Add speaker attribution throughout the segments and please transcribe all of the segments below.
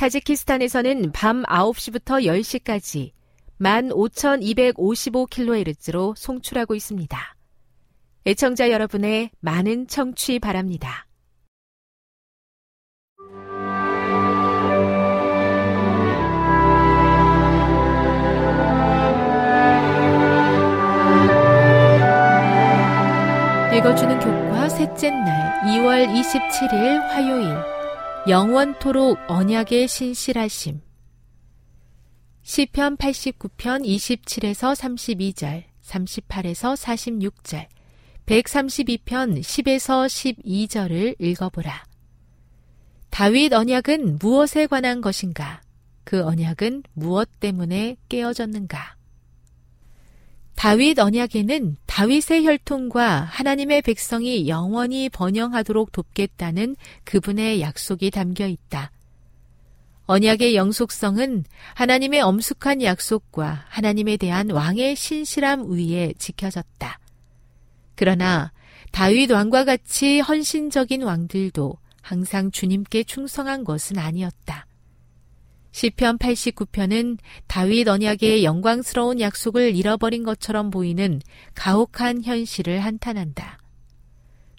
Speaker 1: 타지키스탄에서는 밤 9시부터 10시까지 15,255kHz로 송출하고 있습니다. 애청자 여러분의 많은 청취 바랍니다.
Speaker 2: 읽어주는 교과 셋째 날 2월 27일 화요일 영원토록 언약의 신실하심. 시편 89편 27에서 32절, 38에서 46절, 132편 10에서 12절을 읽어보라. 다윗 언약은 무엇에 관한 것인가? 그 언약은 무엇 때문에 깨어졌는가? 다윗 언약에는 다윗의 혈통과 하나님의 백성이 영원히 번영하도록 돕겠다는 그분의 약속이 담겨 있다. 언약의 영속성은 하나님의 엄숙한 약속과 하나님에 대한 왕의 신실함 위에 지켜졌다. 그러나 다윗 왕과 같이 헌신적인 왕들도 항상 주님께 충성한 것은 아니었다. 시편 89편은 다윗 언약의 영광스러운 약속을 잃어버린 것처럼 보이는 가혹한 현실을 한탄한다.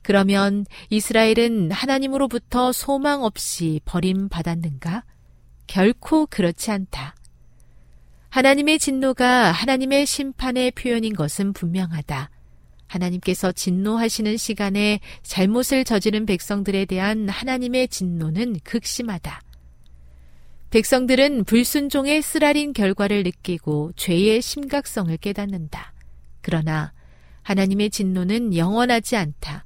Speaker 2: 그러면 이스라엘은 하나님으로부터 소망 없이 버림받았는가? 결코 그렇지 않다. 하나님의 진노가 하나님의 심판의 표현인 것은 분명하다. 하나님께서 진노하시는 시간에 잘못을 저지른 백성들에 대한 하나님의 진노는 극심하다. 백성들은 불순종의 쓰라린 결과를 느끼고 죄의 심각성을 깨닫는다. 그러나 하나님의 진노는 영원하지 않다.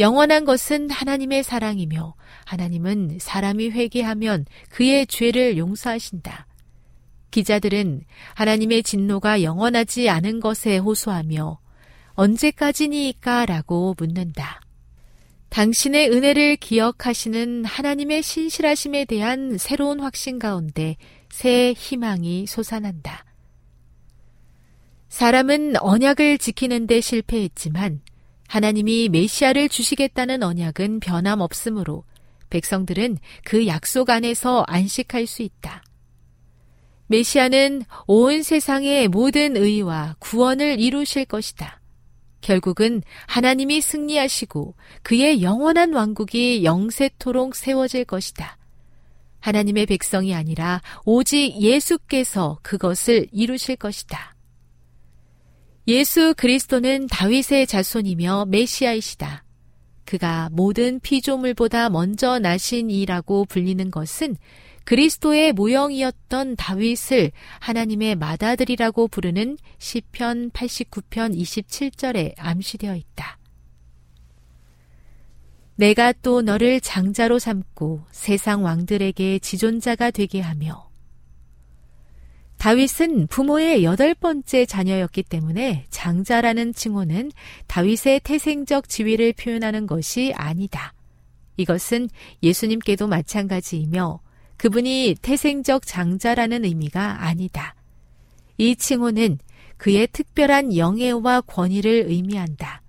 Speaker 2: 영원한 것은 하나님의 사랑이며 하나님은 사람이 회개하면 그의 죄를 용서하신다. 기자들은 하나님의 진노가 영원하지 않은 것에 호소하며 언제까지니까? 라고 묻는다. 당신의 은혜를 기억하시는 하나님의 신실하심에 대한 새로운 확신 가운데 새 희망이 솟아난다. 사람은 언약을 지키는데 실패했지만 하나님이 메시아를 주시겠다는 언약은 변함없으므로 백성들은 그 약속 안에서 안식할 수 있다. 메시아는 온 세상의 모든 의와 구원을 이루실 것이다. 결국은 하나님이 승리하시고 그의 영원한 왕국이 영세토록 세워질 것이다. 하나님의 백성이 아니라 오직 예수께서 그것을 이루실 것이다. 예수 그리스도는 다윗의 자손이며 메시아이시다. 그가 모든 피조물보다 먼저 나신 이라고 불리는 것은 그리스도의 모형이었던 다윗을 하나님의 마다들이라고 부르는 시편 89편 27절에 암시되어 있다. 내가 또 너를 장자로 삼고 세상 왕들에게 지존자가 되게 하며 다윗은 부모의 여덟 번째 자녀였기 때문에 장자라는 칭호는 다윗의 태생적 지위를 표현하는 것이 아니다. 이것은 예수님께도 마찬가지이며 그분이 태생적 장자라는 의미가 아니다. 이 칭호는 그의 특별한 영예와 권위를 의미한다.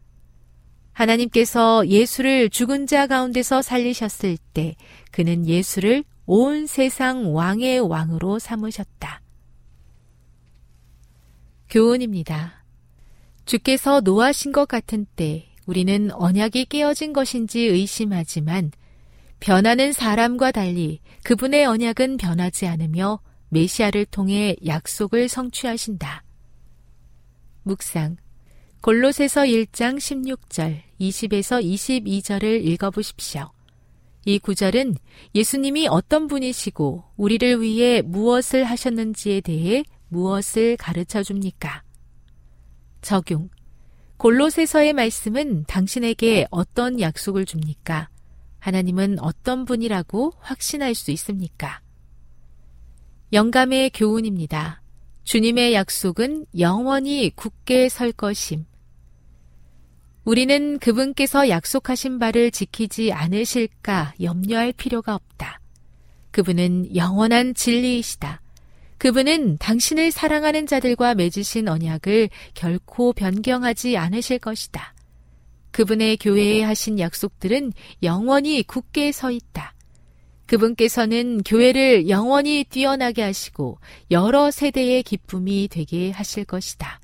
Speaker 2: 하나님께서 예수를 죽은 자 가운데서 살리셨을 때 그는 예수를 온 세상 왕의 왕으로 삼으셨다. 교훈입니다. 주께서 노하신 것 같은 때 우리는 언약이 깨어진 것인지 의심하지만 변하는 사람과 달리 그분의 언약은 변하지 않으며 메시아를 통해 약속을 성취하신다. 묵상. 골로새서 1장 16절, 20에서 22절을 읽어보십시오. 이 구절은 예수님이 어떤 분이시고 우리를 위해 무엇을 하셨는지에 대해 무엇을 가르쳐 줍니까? 적용. 골로새서의 말씀은 당신에게 어떤 약속을 줍니까? 하나님은 어떤 분이라고 확신할 수 있습니까? 영감의 교훈입니다. 주님의 약속은 영원히 굳게 설 것임. 우리는 그분께서 약속하신 바를 지키지 않으실까 염려할 필요가 없다. 그분은 영원한 진리이시다. 그분은 당신을 사랑하는 자들과 맺으신 언약을 결코 변경하지 않으실 것이다. 그분의 교회에 하신 약속들은 영원히 굳게 서 있다. 그분께서는 교회를 영원히 뛰어나게 하시고 여러 세대의 기쁨이 되게 하실 것이다.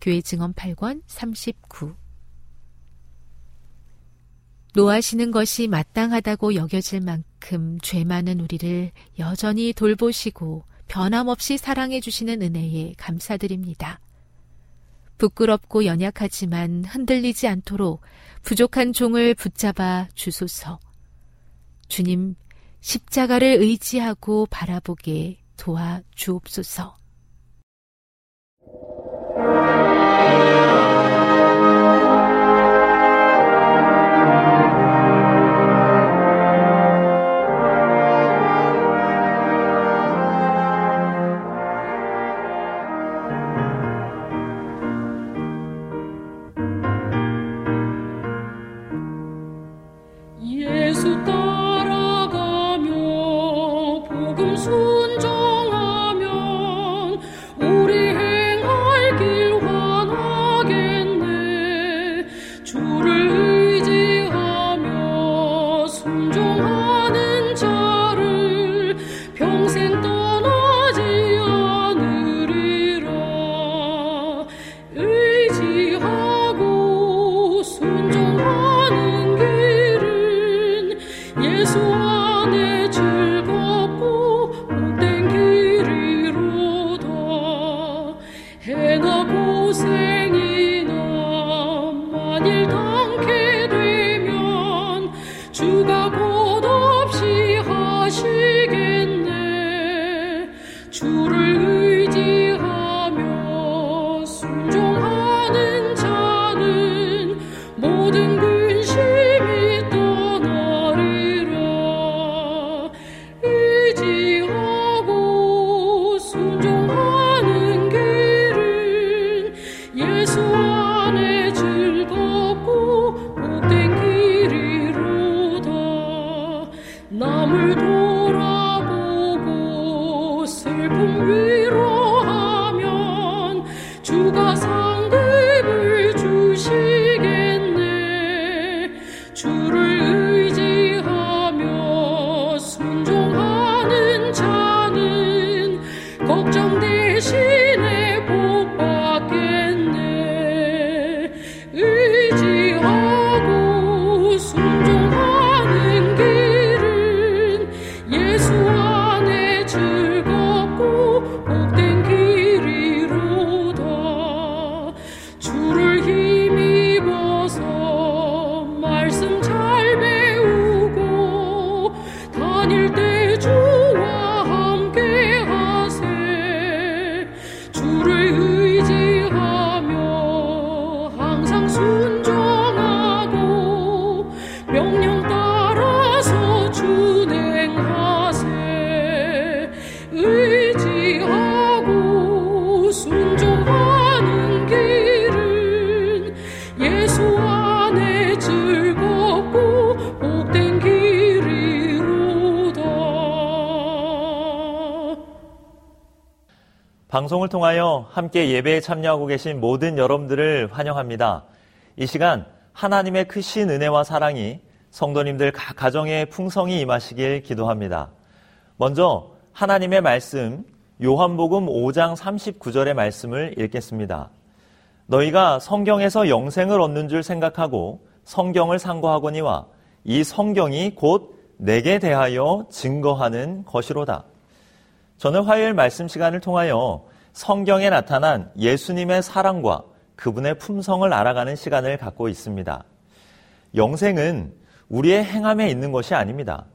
Speaker 2: 교회 증언 8권 39. 노하시는 것이 마땅하다고 여겨질 만큼 죄 많은 우리를 여전히 돌보시고 변함없이 사랑해 주시는 은혜에 감사드립니다. 부끄럽고 연약하지만 흔들리지 않도록 부족한 종을 붙잡아 주소서. 주님, 십자가를 의지하고 바라보게 도와 주옵소서.
Speaker 3: 함께 예배에 참여하고 계신 모든 여러분들을 환영합니다. 이 시간 하나님의 크신 은혜와 사랑이 성도님들 각 가정에 풍성히 임하시길 기도합니다. 먼저 하나님의 말씀 요한복음 5장 39절의 말씀을 읽겠습니다. 너희가 성경에서 영생을 얻는 줄 생각하고 성경을 상고하거니와 이 성경이 곧 내게 대하여 증거하는 것이로다. 저는 화요일 말씀 시간을 통하여 성경에 나타난 예수님의 사랑과 그분의 품성을 알아가는 시간을 갖고 있습니다. 영생은 우리의 행함에 있는 것이 아닙니다.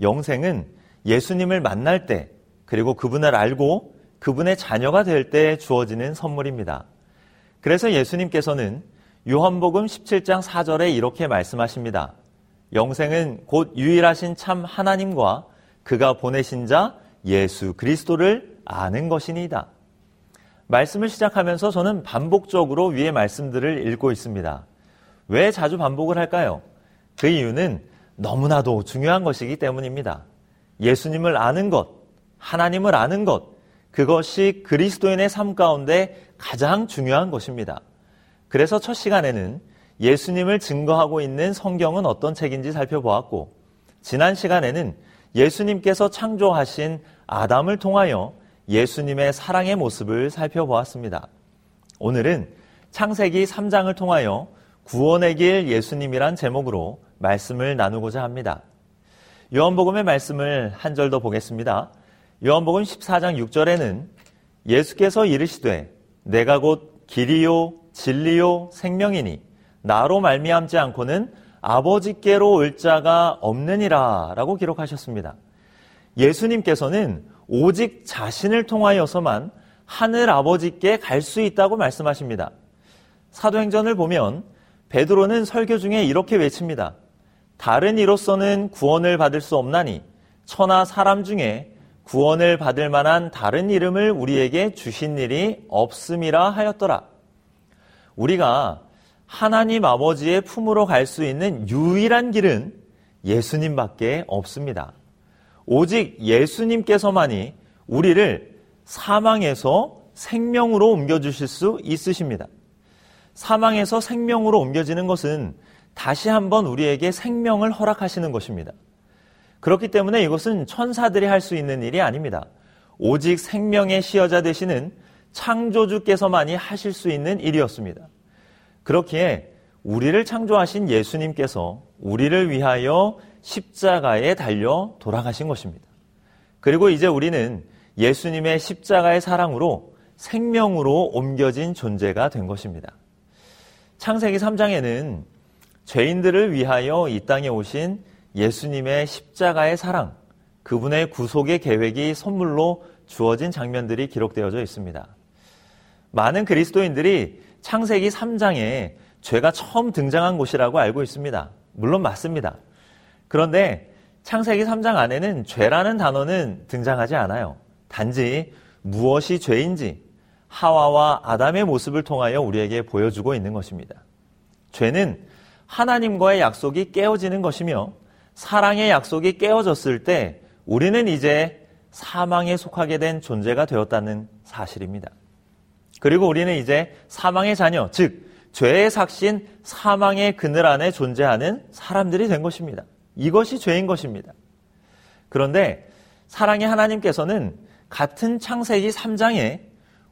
Speaker 3: 영생은 예수님을 만날 때, 그리고 그분을 알고 그분의 자녀가 될 때 주어지는 선물입니다. 그래서 예수님께서는 요한복음 17장 4절에 이렇게 말씀하십니다. 영생은 곧 유일하신 참 하나님과 그가 보내신 자 예수 그리스도를 아는 것이니이다. 말씀을 시작하면서 저는 반복적으로 위의 말씀들을 읽고 있습니다. 왜 자주 반복을 할까요? 그 이유는 너무나도 중요한 것이기 때문입니다. 예수님을 아는 것, 하나님을 아는 것, 그것이 그리스도인의 삶 가운데 가장 중요한 것입니다. 그래서 첫 시간에는 예수님을 증거하고 있는 성경은 어떤 책인지 살펴보았고, 지난 시간에는 예수님께서 창조하신 아담을 통하여 예수님의 사랑의 모습을 살펴보았습니다. 오늘은 창세기 3장을 통하여 구원의 길 예수님이란 제목으로 말씀을 나누고자 합니다. 요한복음의 말씀을 한 절 더 보겠습니다. 요한복음 14장 6절에는 예수께서 이르시되 내가 곧 길이요 진리요 생명이니 나로 말미암지 않고는 아버지께로 올 자가 없느니라라고 기록하셨습니다. 예수님께서는 오직 자신을 통하여서만 하늘 아버지께 갈 수 있다고 말씀하십니다. 사도행전을 보면 베드로는 설교 중에 이렇게 외칩니다. 다른 이로서는 구원을 받을 수 없나니 천하 사람 중에 구원을 받을 만한 다른 이름을 우리에게 주신 일이 없음이라 하였더라. 우리가 하나님 아버지의 품으로 갈 수 있는 유일한 길은 예수님밖에 없습니다. 오직 예수님께서만이 우리를 사망에서 생명으로 옮겨주실 수 있으십니다. 사망에서 생명으로 옮겨지는 것은 다시 한번 우리에게 생명을 허락하시는 것입니다. 그렇기 때문에 이것은 천사들이 할 수 있는 일이 아닙니다. 오직 생명의 시여자 되시는 창조주께서만이 하실 수 있는 일이었습니다. 그렇기에 우리를 창조하신 예수님께서 우리를 위하여 십자가에 달려 돌아가신 것입니다. 그리고 이제 우리는 예수님의 십자가의 사랑으로 생명으로 옮겨진 존재가 된 것입니다. 창세기 3장에는 죄인들을 위하여 이 땅에 오신 예수님의 십자가의 사랑, 그분의 구속의 계획이 선물로 주어진 장면들이 기록되어져 있습니다. 많은 그리스도인들이 창세기 3장에 죄가 처음 등장한 곳이라고 알고 있습니다. 물론 맞습니다. 그런데 창세기 3장 안에는 죄라는 단어는 등장하지 않아요. 단지 무엇이 죄인지 하와와 아담의 모습을 통하여 우리에게 보여주고 있는 것입니다. 죄는 하나님과의 약속이 깨어지는 것이며 사랑의 약속이 깨어졌을 때 우리는 이제 사망에 속하게 된 존재가 되었다는 사실입니다. 그리고 우리는 이제 사망의 자녀, 즉, 죄의 삭신 사망의 그늘 안에 존재하는 사람들이 된 것입니다. 이것이 죄인 것입니다. 그런데 사랑의 하나님께서는 같은 창세기 3장에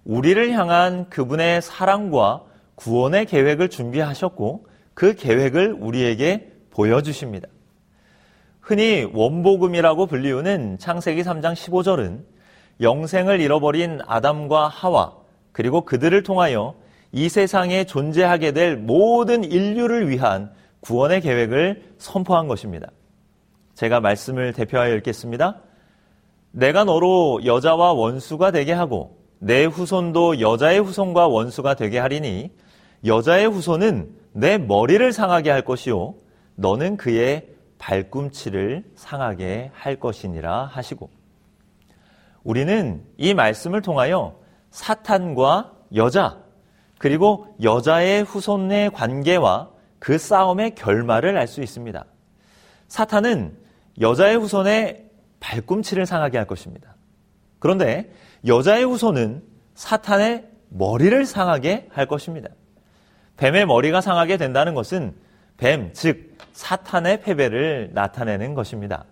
Speaker 3: 우리를 향한 그분의 사랑과 구원의 계획을 준비하셨고 그 계획을 우리에게 보여주십니다. 흔히 원복음이라고 불리우는 창세기 3장 15절은 영생을 잃어버린 아담과 하와 그리고 그들을 통하여 이 세상에 존재하게 될 모든 인류를 위한 구원의 계획을 선포한 것입니다. 제가 말씀을 대표하여 읽겠습니다. 내가 너로 여자와 원수가 되게 하고 내 후손도 여자의 후손과 원수가 되게 하리니 여자의 후손은 내 머리를 상하게 할 것이요 너는 그의 발꿈치를 상하게 할 것이니라 하시고 우리는 이 말씀을 통하여 사탄과 여자 그리고 여자의 후손의 관계와 그 싸움의 결말을 알 수 있습니다. 사탄은 여자의 후손의 발꿈치를 상하게 할 것입니다. 그런데 여자의 후손은 사탄의 머리를 상하게 할 것입니다. 뱀의 머리가 상하게 된다는 것은 뱀, 즉 사탄의 패배를 나타내는 것입니다.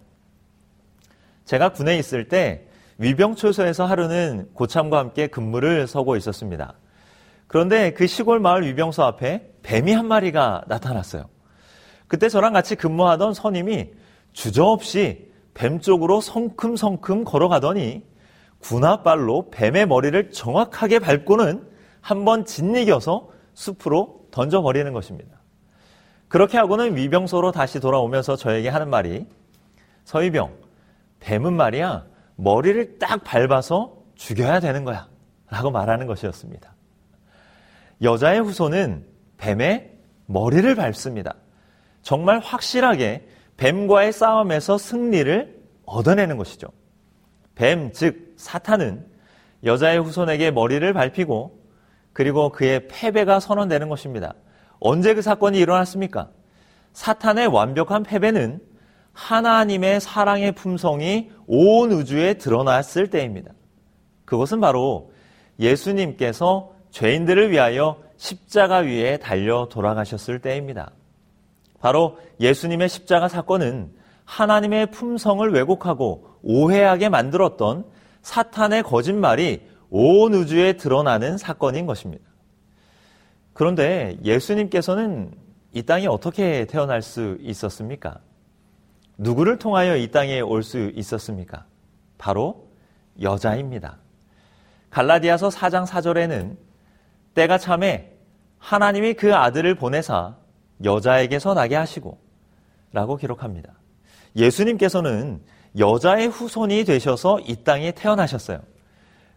Speaker 3: 제가 군에 있을 때 위병초소에서 하루는 고참과 함께 근무를 서고 있었습니다. 그런데 그 시골 마을 위병소 앞에 뱀이 한 마리가 나타났어요. 그때 저랑 같이 근무하던 선임이 주저없이 뱀 쪽으로 성큼성큼 걸어가더니 군화발로 뱀의 머리를 정확하게 밟고는 한 번 짓이겨서 숲으로 던져버리는 것입니다. 그렇게 하고는 위병소로 다시 돌아오면서 저에게 하는 말이 서희병, 뱀은 말이야 머리를 딱 밟아서 죽여야 되는 거야 라고 말하는 것이었습니다. 여자의 후손은 뱀의 머리를 밟습니다. 정말 확실하게 뱀과의 싸움에서 승리를 얻어내는 것이죠. 뱀, 즉, 사탄은 여자의 후손에게 머리를 밟히고 그리고 그의 패배가 선언되는 것입니다. 언제 그 사건이 일어났습니까? 사탄의 완벽한 패배는 하나님의 사랑의 품성이 온 우주에 드러났을 때입니다. 그것은 바로 예수님께서 죄인들을 위하여 십자가 위에 달려 돌아가셨을 때입니다. 바로 예수님의 십자가 사건은 하나님의 품성을 왜곡하고 오해하게 만들었던 사탄의 거짓말이 온 우주에 드러나는 사건인 것입니다. 그런데 예수님께서는 이 땅에 어떻게 태어날 수 있었습니까? 누구를 통하여 이 땅에 올 수 있었습니까? 바로 여자입니다. 갈라디아서 4장 4절에는 때가 참에 하나님이 그 아들을 보내사 여자에게서 나게 하시고 라고 기록합니다. 예수님께서는 여자의 후손이 되셔서 이 땅에 태어나셨어요.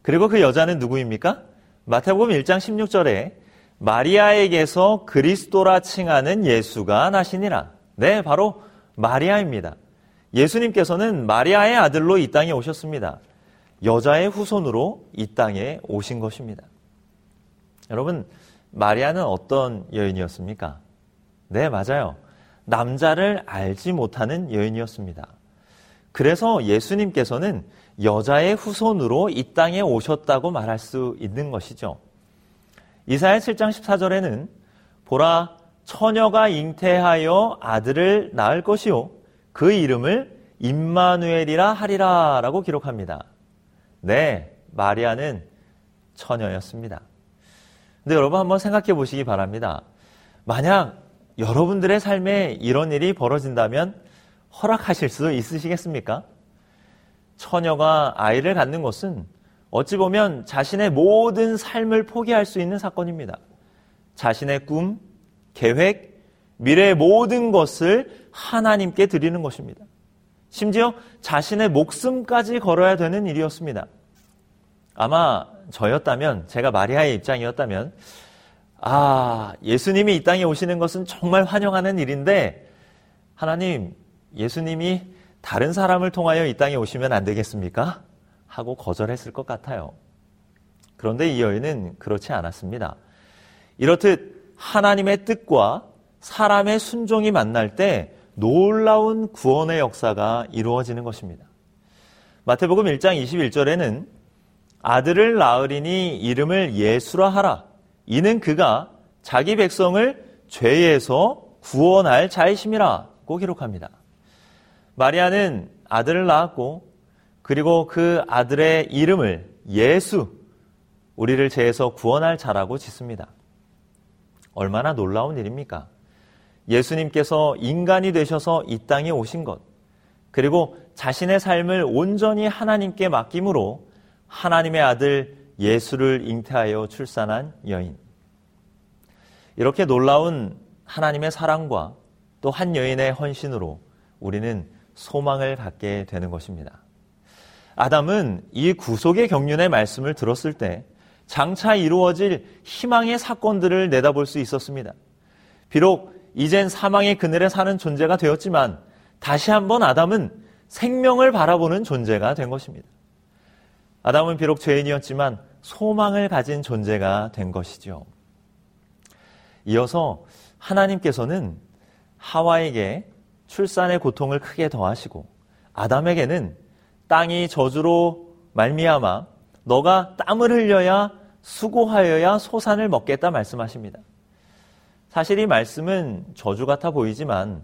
Speaker 3: 그리고 그 여자는 누구입니까? 마태복음 1장 16절에 마리아에게서 그리스도라 칭하는 예수가 나시니라. 네, 바로 마리아입니다. 예수님께서는 마리아의 아들로 이 땅에 오셨습니다. 여자의 후손으로 이 땅에 오신 것입니다. 여러분, 마리아는 어떤 여인이었습니까? 네, 맞아요. 남자를 알지 못하는 여인이었습니다. 그래서 예수님께서는 여자의 후손으로 이 땅에 오셨다고 말할 수 있는 것이죠. 이사야 7장 14절에는 보라 처녀가 잉태하여 아들을 낳을 것이요 그 이름을 임마누엘이라 하리라라고 기록합니다. 네, 마리아는 처녀였습니다. 근데 여러분 한번 생각해 보시기 바랍니다. 만약 여러분들의 삶에 이런 일이 벌어진다면 허락하실 수 있으시겠습니까? 처녀가 아이를 갖는 것은 어찌 보면 자신의 모든 삶을 포기할 수 있는 사건입니다. 자신의 꿈, 계획, 미래의 모든 것을 하나님께 드리는 것입니다. 심지어 자신의 목숨까지 걸어야 되는 일이었습니다. 아마 저였다면, 제가 마리아의 입장이었다면, 아, 예수님이 이 땅에 오시는 것은 정말 환영하는 일인데, 하나님, 예수님이 다른 사람을 통하여 이 땅에 오시면 안 되겠습니까? 하고 거절했을 것 같아요. 그런데 이 여인은 그렇지 않았습니다. 이렇듯 하나님의 뜻과 사람의 순종이 만날 때 놀라운 구원의 역사가 이루어지는 것입니다. 마태복음 1장 21절에는 아들을 낳으리니 이름을 예수라 하라. 이는 그가 자기 백성을 죄에서 구원할 자이심이라고 기록합니다. 마리아는 아들을 낳았고 그리고 그 아들의 이름을 예수, 우리를 죄에서 구원할 자라고 짓습니다. 얼마나 놀라운 일입니까? 예수님께서 인간이 되셔서 이 땅에 오신 것, 그리고 자신의 삶을 온전히 하나님께 맡김으로 하나님의 아들 예수를 잉태하여 출산한 여인. 이렇게 놀라운 하나님의 사랑과 또 한 여인의 헌신으로 우리는 소망을 갖게 되는 것입니다. 아담은 이 구속의 경륜의 말씀을 들었을 때 장차 이루어질 희망의 사건들을 내다볼 수 있었습니다. 비록 이젠 사망의 그늘에 사는 존재가 되었지만 다시 한번 아담은 생명을 바라보는 존재가 된 것입니다. 아담은 비록 죄인이었지만 소망을 가진 존재가 된 것이죠. 이어서 하나님께서는 하와에게 출산의 고통을 크게 더하시고 아담에게는 땅이 저주로 말미암아 너가 땀을 흘려야 수고하여야 소산을 먹겠다 말씀하십니다. 사실 이 말씀은 저주 같아 보이지만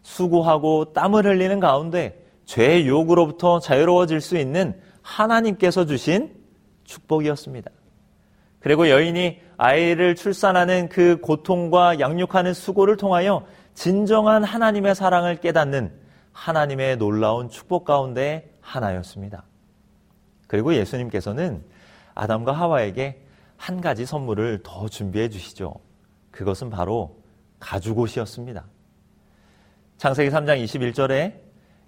Speaker 3: 수고하고 땀을 흘리는 가운데 죄의 유혹으로부터 자유로워질 수 있는 하나님께서 주신 축복이었습니다. 그리고 여인이 아이를 출산하는 그 고통과 양육하는 수고를 통하여 진정한 하나님의 사랑을 깨닫는 하나님의 놀라운 축복 가운데 하나였습니다. 그리고 예수님께서는 아담과 하와에게 한 가지 선물을 더 준비해 주시죠. 그것은 바로 가죽옷이었습니다. 창세기 3장 21절에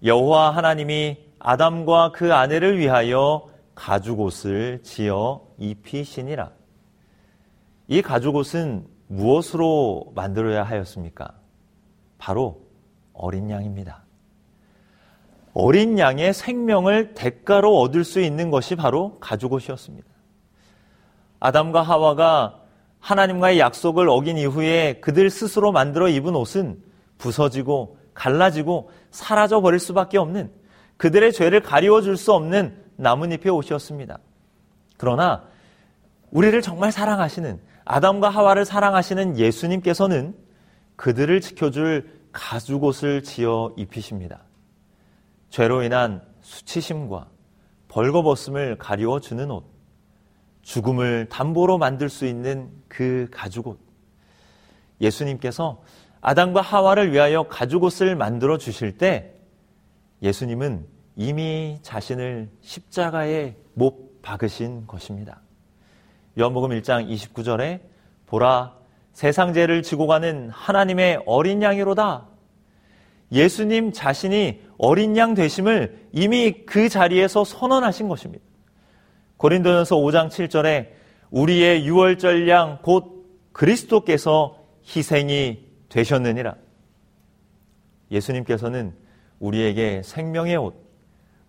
Speaker 3: 여호와 하나님이 아담과 그 아내를 위하여 가죽옷을 지어 입히시니라. 이 가죽옷은 무엇으로 만들어야 하였습니까? 바로 어린 양입니다. 어린 양의 생명을 대가로 얻을 수 있는 것이 바로 가죽옷이었습니다. 아담과 하와가 하나님과의 약속을 어긴 이후에 그들 스스로 만들어 입은 옷은 부서지고 갈라지고 사라져 버릴 수밖에 없는 그들의 죄를 가리워 줄수 없는 나뭇잎에오셨습니다 그러나 우리를 정말 사랑하시는 아담과 하와를 사랑하시는 예수님께서는 그들을 지켜줄 가죽옷을 지어 입히십니다. 죄로 인한 수치심과 벌거벗음을 가리워 주는 옷, 죽음을 담보로 만들 수 있는 그 가죽옷. 예수님께서 아담과 하와를 위하여 가죽옷을 만들어 주실 때 예수님은 이미 자신을 십자가에 못 박으신 것입니다. 요한복음 1장 29절에 보라 세상 죄를 지고 가는 하나님의 어린 양이로다. 예수님 자신이 어린 양 되심을 이미 그 자리에서 선언하신 것입니다. 고린도전서 5장 7절에 우리의 유월절 양 곧 그리스도께서 희생이 되셨느니라. 예수님께서는 우리에게 생명의 옷,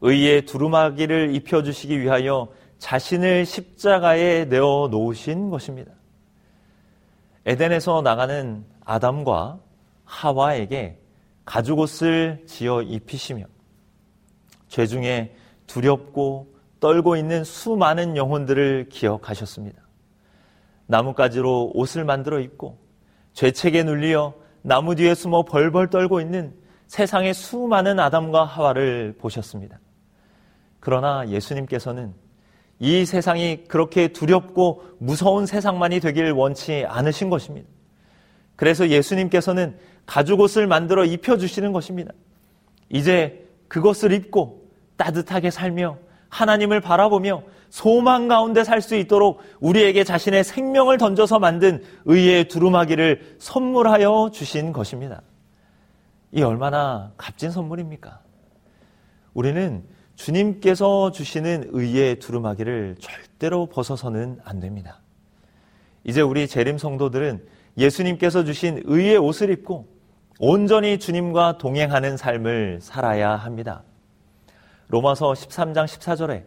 Speaker 3: 의의 두루마기를 입혀주시기 위하여 자신을 십자가에 내어 놓으신 것입니다. 에덴에서 나가는 아담과 하와에게 가죽옷을 지어 입히시며 죄 중에 두렵고 떨고 있는 수많은 영혼들을 기억하셨습니다. 나뭇가지로 옷을 만들어 입고 죄책에 눌리어 나무 뒤에 숨어 벌벌 떨고 있는 세상의 수많은 아담과 하와를 보셨습니다. 그러나 예수님께서는 이 세상이 그렇게 두렵고 무서운 세상만이 되길 원치 않으신 것입니다. 그래서 예수님께서는 가죽 옷을 만들어 입혀주시는 것입니다. 이제 그것을 입고 따뜻하게 살며 하나님을 바라보며 소망 가운데 살 수 있도록 우리에게 자신의 생명을 던져서 만든 의의 두루마기를 선물하여 주신 것입니다. 이 얼마나 값진 선물입니까? 우리는 주님께서 주시는 의의 두루마기를 절대로 벗어서는 안 됩니다. 이제 우리 재림 성도들은 예수님께서 주신 의의 옷을 입고 온전히 주님과 동행하는 삶을 살아야 합니다. 로마서 13장 14절에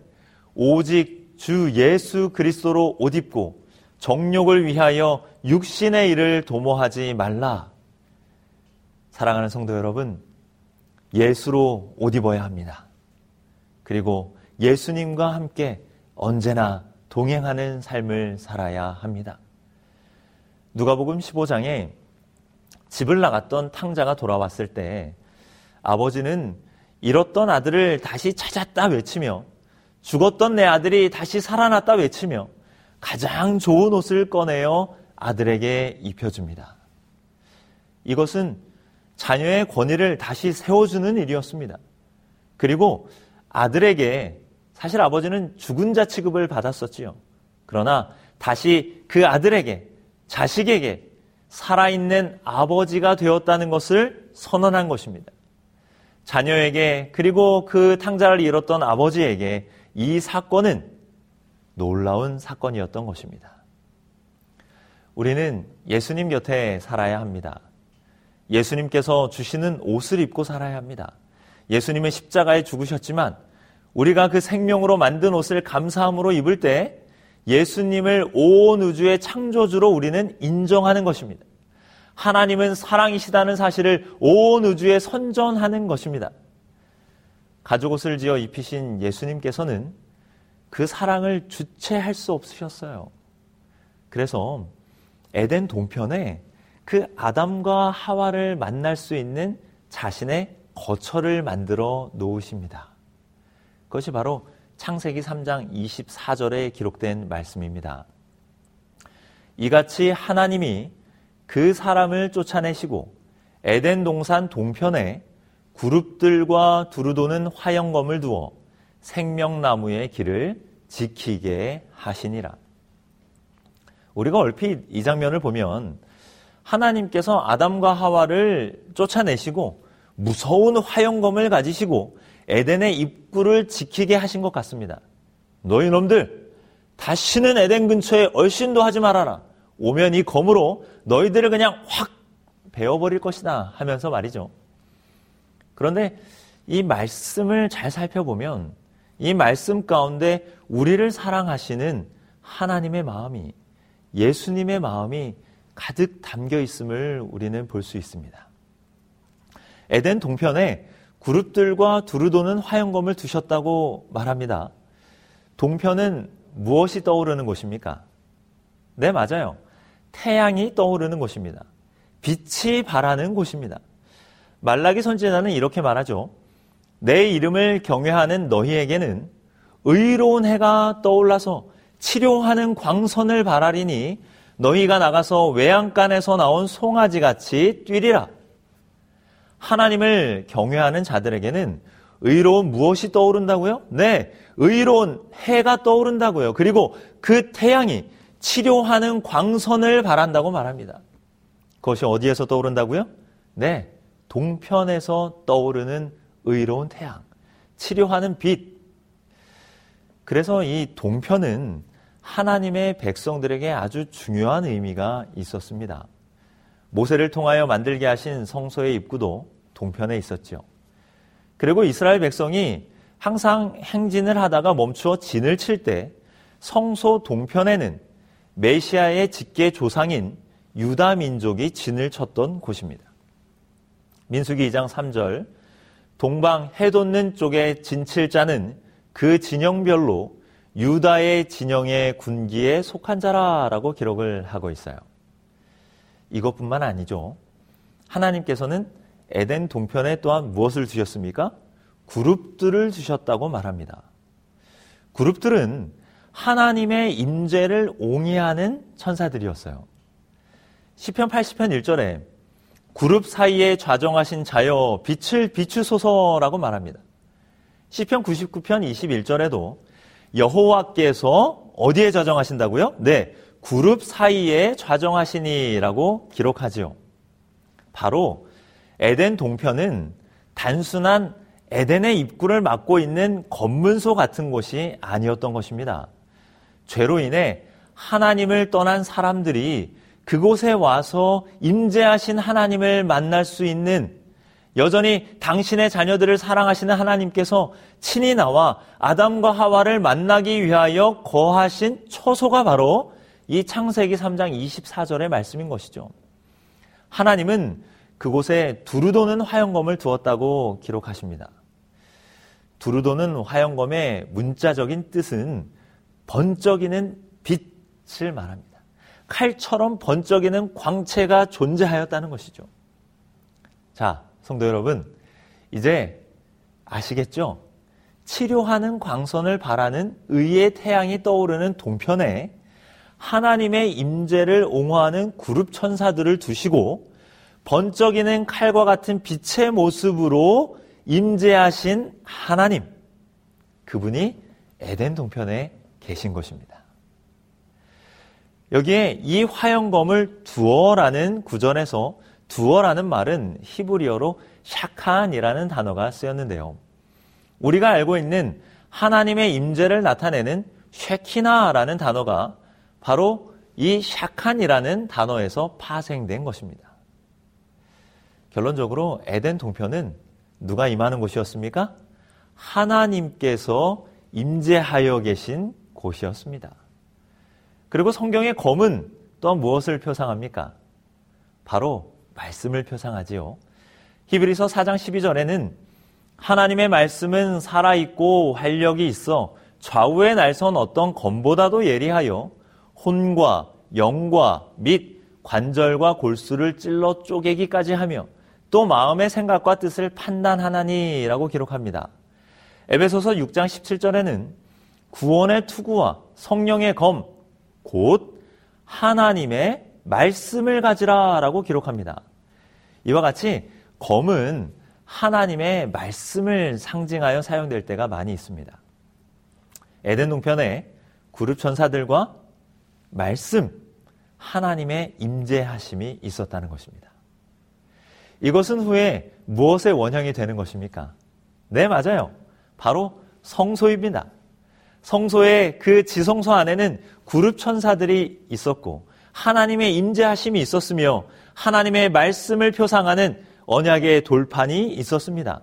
Speaker 3: 오직 주 예수 그리스도로 옷 입고 정욕을 위하여 육신의 일을 도모하지 말라 사랑하는 성도 여러분, 예수로 옷 입어야 합니다. 그리고 예수님과 함께 언제나 동행하는 삶을 살아야 합니다. 누가복음 15장에 집을 나갔던 탕자가 돌아왔을 때 아버지는 잃었던 아들을 다시 찾았다 외치며 죽었던 내 아들이 다시 살아났다 외치며 가장 좋은 옷을 꺼내어 아들에게 입혀줍니다. 이것은 자녀의 권위를 다시 세워주는 일이었습니다. 그리고 아들에게 사실 아버지는 죽은 자 취급을 받았었지요. 그러나 다시 그 아들에게 자식에게 살아있는 아버지가 되었다는 것을 선언한 것입니다. 자녀에게 그리고 그 탕자를 잃었던 아버지에게 이 사건은 놀라운 사건이었던 것입니다. 우리는 예수님 곁에 살아야 합니다. 예수님께서 주시는 옷을 입고 살아야 합니다. 예수님의 십자가에 죽으셨지만 우리가 그 생명으로 만든 옷을 감사함으로 입을 때 예수님을 온 우주의 창조주로 우리는 인정하는 것입니다. 하나님은 사랑이시다는 사실을 온 우주에 선전하는 것입니다. 가죽 옷을 지어 입히신 예수님께서는 그 사랑을 주체할 수 없으셨어요. 그래서 에덴 동편에 그 아담과 하와를 만날 수 있는 자신의 거처를 만들어 놓으십니다. 그것이 바로 창세기 3장 24절에 기록된 말씀입니다. 이같이 하나님이 그 사람을 쫓아내시고 에덴 동산 동편에 그룹들과 두루도는 화영검을 두어 생명나무의 길을 지키게 하시니라. 우리가 얼핏 이 장면을 보면 하나님께서 아담과 하와를 쫓아내시고 무서운 화염검을 가지시고 에덴의 입구를 지키게 하신 것 같습니다. 너희 놈들 다시는 에덴 근처에 얼씬도 하지 말아라. 오면 이 검으로 너희들을 그냥 확 베어버릴 것이다 하면서 말이죠. 그런데 이 말씀을 잘 살펴보면 이 말씀 가운데 우리를 사랑하시는 하나님의 마음이 예수님의 마음이 가득 담겨 있음을 우리는 볼 수 있습니다. 에덴 동편에 그룹들과 두루 도는 화영검을 두셨다고 말합니다. 동편은 무엇이 떠오르는 곳입니까? 네, 맞아요. 태양이 떠오르는 곳입니다. 빛이 바라는 곳입니다. 말라기 선지자는 이렇게 말하죠. 내 이름을 경외하는 너희에게는 의로운 해가 떠올라서 치료하는 광선을 바라리니 너희가 나가서 외양간에서 나온 송아지 같이 뛰리라. 하나님을 경외하는 자들에게는 의로운 무엇이 떠오른다고요? 네, 의로운 해가 떠오른다고요. 그리고 그 태양이 치료하는 광선을 바란다고 말합니다. 그것이 어디에서 떠오른다고요? 네, 동편에서 떠오르는 의로운 태양, 치료하는 빛. 그래서 이 동편은 하나님의 백성들에게 아주 중요한 의미가 있었습니다. 모세를 통하여 만들게 하신 성소의 입구도 동편에 있었지요. 그리고 이스라엘 백성이 항상 행진을 하다가 멈추어 진을 칠 때 성소 동편에는 메시아의 직계 조상인 유다 민족이 진을 쳤던 곳입니다. 민수기 2장 3절 동방 해돋는 쪽의 진칠자는 그 진영별로 유다의 진영의 군기에 속한 자라라고 기록을 하고 있어요. 이것뿐만 아니죠. 하나님께서는 에덴 동편에 또한 무엇을 주셨습니까? 그룹들을 주셨다고 말합니다. 그룹들은 하나님의 임재를 옹이하는 천사들이었어요. 시편 80편 1절에 그룹 사이에 좌정하신 자여 빛을 비추소서라고 말합니다. 시편 99편 21절에도 여호와께서 어디에 좌정하신다고요? 네, 그룹 사이에 좌정하시니라고 기록하지요. 바로 에덴 동편은 단순한 에덴의 입구를 막고 있는 검문소 같은 곳이 아니었던 것입니다. 죄로 인해 하나님을 떠난 사람들이 그곳에 와서 임재하신 하나님을 만날 수 있는 여전히 당신의 자녀들을 사랑하시는 하나님께서 친히 나와 아담과 하와를 만나기 위하여 거하신 처소가 바로 이 창세기 3장 24절의 말씀인 것이죠. 하나님은 그곳에 두루도는 화영검을 두었다고 기록하십니다. 두루도는 화영검의 문자적인 뜻은 번쩍이는 빛을 말합니다. 칼처럼 번쩍이는 광채가 존재하였다는 것이죠. 자, 성도 여러분, 이제 아시겠죠? 치료하는 광선을 바라는 의의 태양이 떠오르는 동편에 하나님의 임재를 옹호하는 그룹 천사들을 두시고 번쩍이는 칼과 같은 빛의 모습으로 임재하신 하나님 그분이 에덴 동편에 계신 것입니다. 여기에 이 화영검을 두어라는 구절에서 두어라는 말은 히브리어로 샤칸이라는 단어가 쓰였는데요. 우리가 알고 있는 하나님의 임재를 나타내는 쉐키나라는 단어가 바로 이 샤칸이라는 단어에서 파생된 것입니다. 결론적으로 에덴 동편은 누가 임하는 곳이었습니까? 하나님께서 임재하여 계신 곳이었습니다. 그리고 성경의 검은 또한 무엇을 표상합니까? 바로 말씀을 표상하지요. 히브리서 4장 12절에는 하나님의 말씀은 살아있고 활력이 있어 좌우의 날선 어떤 검보다도 예리하여 혼과 영과 및 관절과 골수를 찔러 쪼개기까지 하며 또 마음의 생각과 뜻을 판단하나니라고 기록합니다. 에베소서 6장 17절에는 구원의 투구와 성령의 검, 곧 하나님의 말씀을 가지라라고 기록합니다. 이와 같이 검은 하나님의 말씀을 상징하여 사용될 때가 많이 있습니다. 에덴 동편에 그룹 천사들과 말씀 하나님의 임재하심이 있었다는 것입니다. 이것은 후에 무엇의 원형이 되는 것입니까? 네, 맞아요. 바로 성소입니다. 성소의 그 지성소 안에는 그룹 천사들이 있었고 하나님의 임재하심이 있었으며 하나님의 말씀을 표상하는 언약의 돌판이 있었습니다.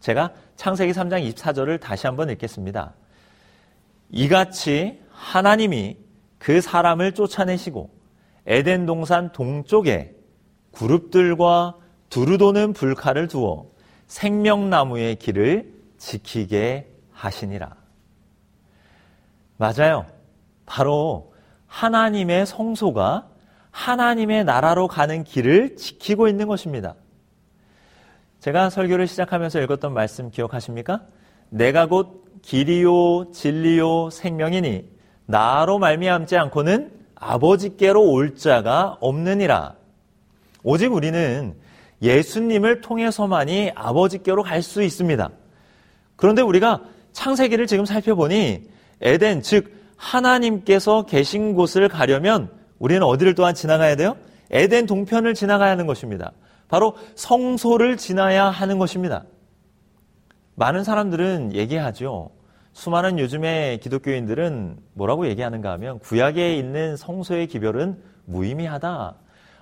Speaker 3: 제가 창세기 3장 24절을 다시 한번 읽겠습니다. 이같이 하나님이 그 사람을 쫓아내시고 에덴 동산 동쪽에 그룹들과 두루도는 불칼을 두어 생명나무의 길을 지키게 하시니라. 맞아요. 바로 하나님의 성소가 하나님의 나라로 가는 길을 지키고 있는 것입니다. 제가 설교를 시작하면서 읽었던 말씀 기억하십니까? 내가 곧 길이요 진리요 생명이니 나로 말미암지 않고는 아버지께로 올 자가 없느니라. 오직 우리는 예수님을 통해서만이 아버지께로 갈 수 있습니다. 그런데 우리가 창세기를 지금 살펴보니 에덴 즉 하나님께서 계신 곳을 가려면 우리는 어디를 또한 지나가야 돼요? 에덴 동편을 지나가야 하는 것입니다. 바로 성소를 지나야 하는 것입니다. 많은 사람들은 얘기하죠. 수많은 요즘의 기독교인들은 뭐라고 얘기하는가 하면 구약에 있는 성소의 기별은 무의미하다.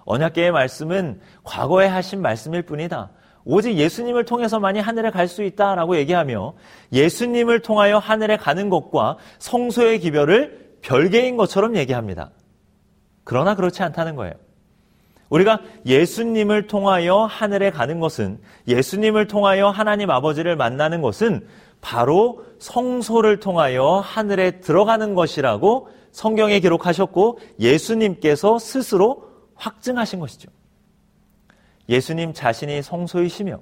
Speaker 3: 언약계의 말씀은 과거에 하신 말씀일 뿐이다. 오직 예수님을 통해서만이 하늘에 갈 수 있다라고 얘기하며 예수님을 통하여 하늘에 가는 것과 성소의 기별을 별개인 것처럼 얘기합니다. 그러나 그렇지 않다는 거예요. 우리가 예수님을 통하여 하늘에 가는 것은 예수님을 통하여 하나님 아버지를 만나는 것은 바로 성소를 통하여 하늘에 들어가는 것이라고 성경에 기록하셨고 예수님께서 스스로 확증하신 것이죠. 예수님 자신이 성소이시며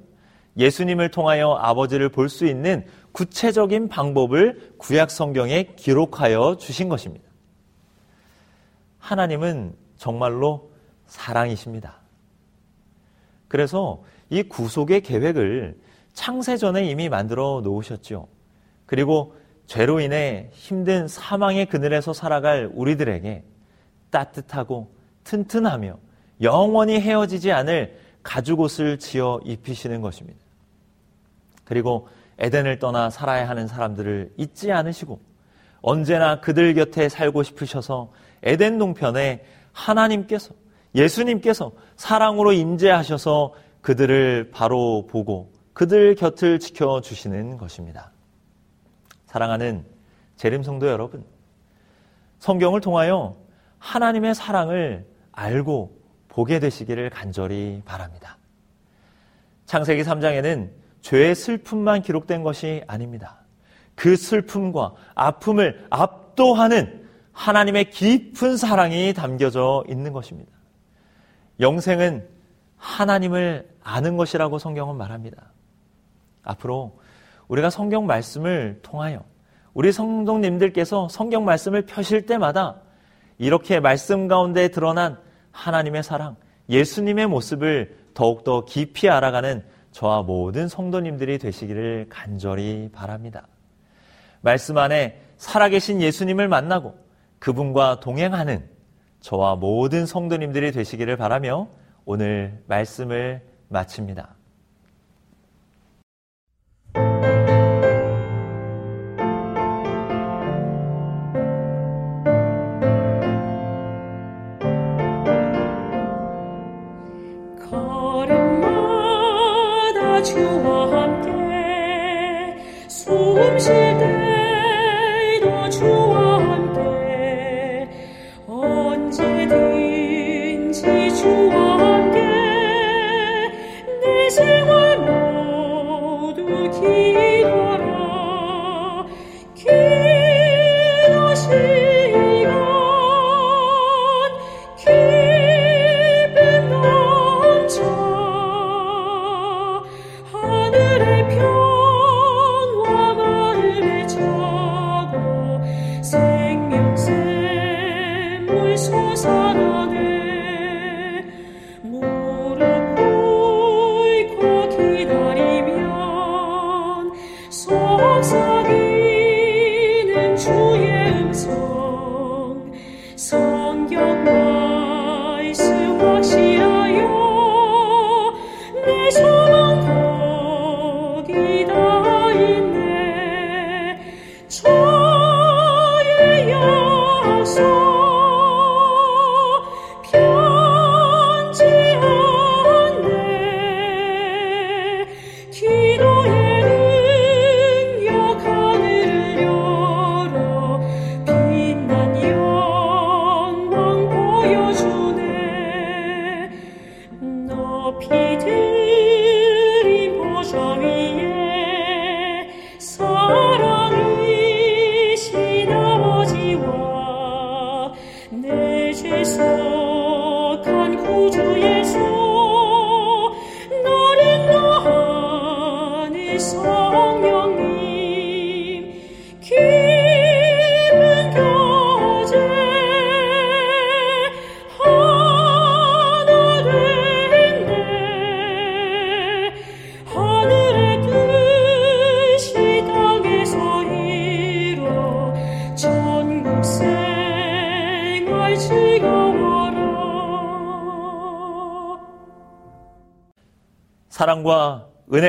Speaker 3: 예수님을 통하여 아버지를 볼 수 있는 구체적인 방법을 구약 성경에 기록하여 주신 것입니다. 하나님은 정말로 사랑이십니다. 그래서 이 구속의 계획을 창세전에 이미 만들어 놓으셨지요. 그리고 죄로 인해 힘든 사망의 그늘에서 살아갈 우리들에게 따뜻하고 튼튼하며 영원히 헤어지지 않을 가죽옷을 지어 입히시는 것입니다. 그리고 에덴을 떠나 살아야 하는 사람들을 잊지 않으시고 언제나 그들 곁에 살고 싶으셔서 에덴 동편에 하나님께서 예수님께서 사랑으로 임재하셔서 그들을 바로 보고 그들 곁을 지켜 주시는 것입니다. 사랑하는 재림 성도 여러분, 성경을 통하여 하나님의 사랑을 알고 보게 되시기를 간절히 바랍니다. 창세기 3장에는 죄의 슬픔만 기록된 것이 아닙니다. 그 슬픔과 아픔을 압도하는 하나님의 깊은 사랑이 담겨져 있는 것입니다. 영생은 하나님을 아는 것이라고 성경은 말합니다. 앞으로 우리가 성경 말씀을 통하여 우리 성도님들께서 성경 말씀을 펴실 때마다 이렇게 말씀 가운데 드러난 하나님의 사랑, 예수님의 모습을 더욱더 깊이 알아가는 저와 모든 성도님들이 되시기를 간절히 바랍니다. 말씀 안에 살아계신 예수님을 만나고 그분과 동행하는 저와 모든 성도님들이 되시기를 바라며 오늘 말씀을 마칩니다. 我们是。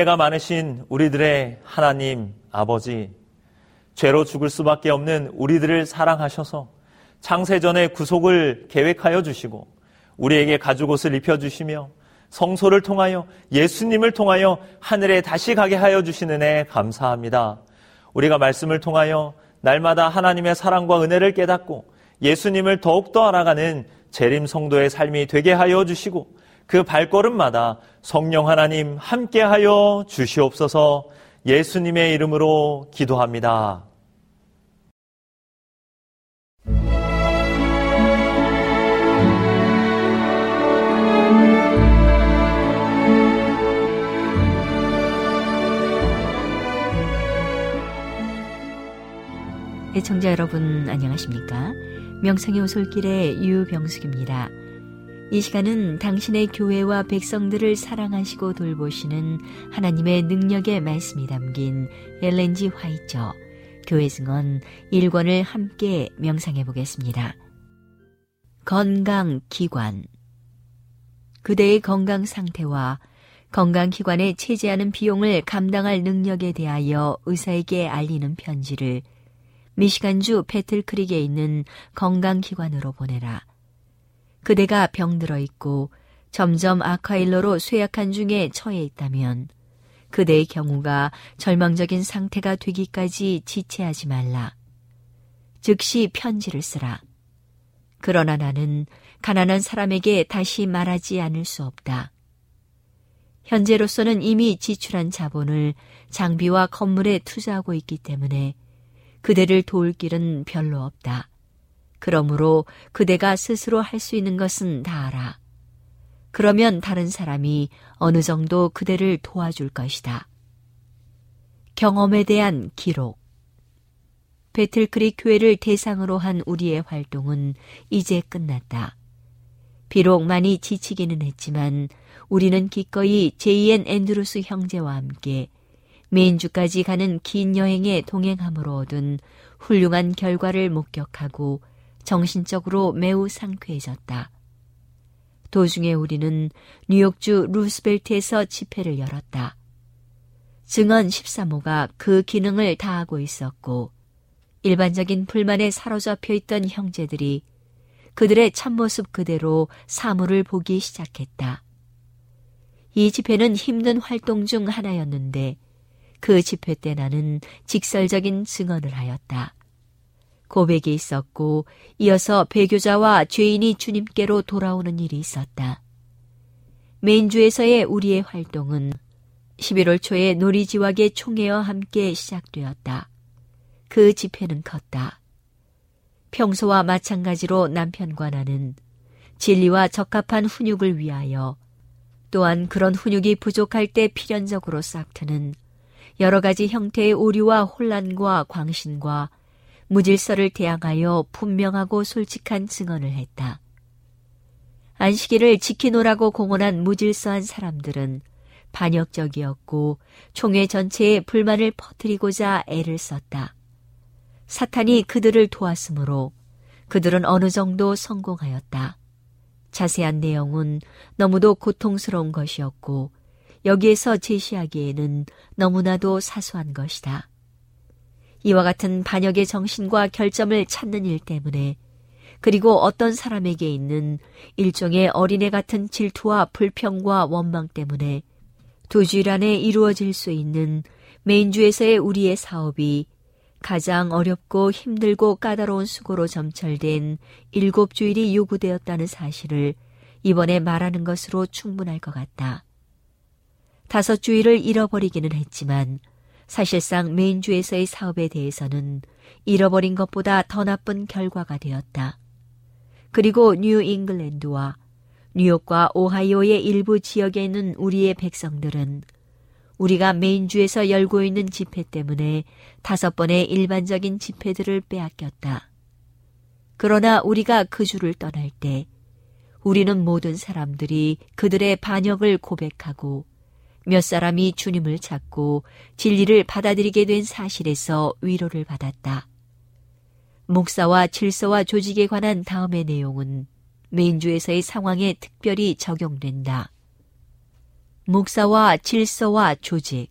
Speaker 3: 은혜가 많으신 우리들의 하나님 아버지, 죄로 죽을 수밖에 없는 우리들을 사랑하셔서 창세전에 구속을 계획하여 주시고 우리에게 가죽 옷을 입혀 주시며 성소를 통하여 예수님을 통하여 하늘에 다시 가게 하여 주시는 애 감사합니다. 우리가 말씀을 통하여 날마다 하나님의 사랑과 은혜를 깨닫고 예수님을 더욱더 알아가는 재림 성도의 삶이 되게 하여 주시고 그 발걸음마다 성령 하나님 함께하여 주시옵소서 예수님의 이름으로 기도합니다.
Speaker 4: 애청자 네, 여러분 안녕하십니까? 명상의 오솔길의 유병숙입니다. 이 시간은 당신의 교회와 백성들을 사랑하시고 돌보시는 하나님의 능력의 말씀이 담긴 엘렌지 화이처 교회 증언 1권을 함께 명상해 보겠습니다. 건강 기관 그대의 건강 상태와 건강 기관에 체제하는 비용을 감당할 능력에 대하여 의사에게 알리는 편지를 미시간주 배틀크릭에 있는 건강기관으로 보내라. 그대가 병들어 있고 점점 악화일로로 쇠약한 중에 처해 있다면 그대의 경우가 절망적인 상태가 되기까지 지체하지 말라. 즉시 편지를 쓰라. 그러나 나는 가난한 사람에게 다시 말하지 않을 수 없다. 현재로서는 이미 지출한 자본을 장비와 건물에 투자하고 있기 때문에 그대를 도울 길은 별로 없다. 그러므로 그대가 스스로 할 수 있는 것은 다 알아. 그러면 다른 사람이 어느 정도 그대를 도와줄 것이다. 경험에 대한 기록. 배틀크릭 교회를 대상으로 한 우리의 활동은 이제 끝났다. 비록 많이 지치기는 했지만 우리는 기꺼이 제이앤 앤드루스 형제와 함께 메인주까지 가는 긴 여행에 동행함으로 얻은 훌륭한 결과를 목격하고 정신적으로 매우 상쾌해졌다. 도중에 우리는 뉴욕주 루스벨트에서 집회를 열었다. 증언 13호가 그 기능을 다하고 있었고 일반적인 불만에 사로잡혀 있던 형제들이 그들의 참모습 그대로 사물을 보기 시작했다. 이 집회는 힘든 활동 중 하나였는데 그 집회 때 나는 직설적인 증언을 하였다. 고백이 있었고 이어서 배교자와 죄인이 주님께로 돌아오는 일이 있었다. 메인주에서의 우리의 활동은 11월 초에 놀이지와 a 의 총회와 함께 시작되었다. 그 집회는 컸다. 평소와 마찬가지로 남편과 나는 진리와 적합한 훈육을 위하여 또한 그런 훈육이 부족할 때 필연적으로 싹트는 여러 가지 형태의 오류와 혼란과 광신과 무질서를 대항하여 분명하고 솔직한 증언을 했다. 안식일을 지키노라고 공언한 무질서한 사람들은 반역적이었고 총회 전체에 불만을 퍼뜨리고자 애를 썼다. 사탄이 그들을 도왔으므로 그들은 어느 정도 성공하였다. 자세한 내용은 너무도 고통스러운 것이었고 여기에서 제시하기에는 너무나도 사소한 것이다. 이와 같은 반역의 정신과 결점을 찾는 일 때문에 그리고 어떤 사람에게 있는 일종의 어린애 같은 질투와 불평과 원망 때문에 두 주일 안에 이루어질 수 있는 메인주에서의 우리의 사업이 가장 어렵고 힘들고 까다로운 수고로 점철된 일곱 주일이 요구되었다는 사실을 이번에 말하는 것으로 충분할 것 같다. 다섯 주일을 잃어버리기는 했지만 사실상 메인주에서의 사업에 대해서는 잃어버린 것보다 더 나쁜 결과가 되었다. 그리고 뉴 잉글랜드와 뉴욕과 오하이오의 일부 지역에 있는 우리의 백성들은 우리가 메인주에서 열고 있는 집회 때문에 다섯 번의 일반적인 집회들을 빼앗겼다. 그러나 우리가 그 주를 떠날 때 우리는 모든 사람들이 그들의 반역을 고백하고 몇 사람이 주님을 찾고 진리를 받아들이게 된 사실에서 위로를 받았다. 목사와 질서와 조직에 관한 다음의 내용은 메인주에서의 상황에 특별히 적용된다. 목사와 질서와 조직.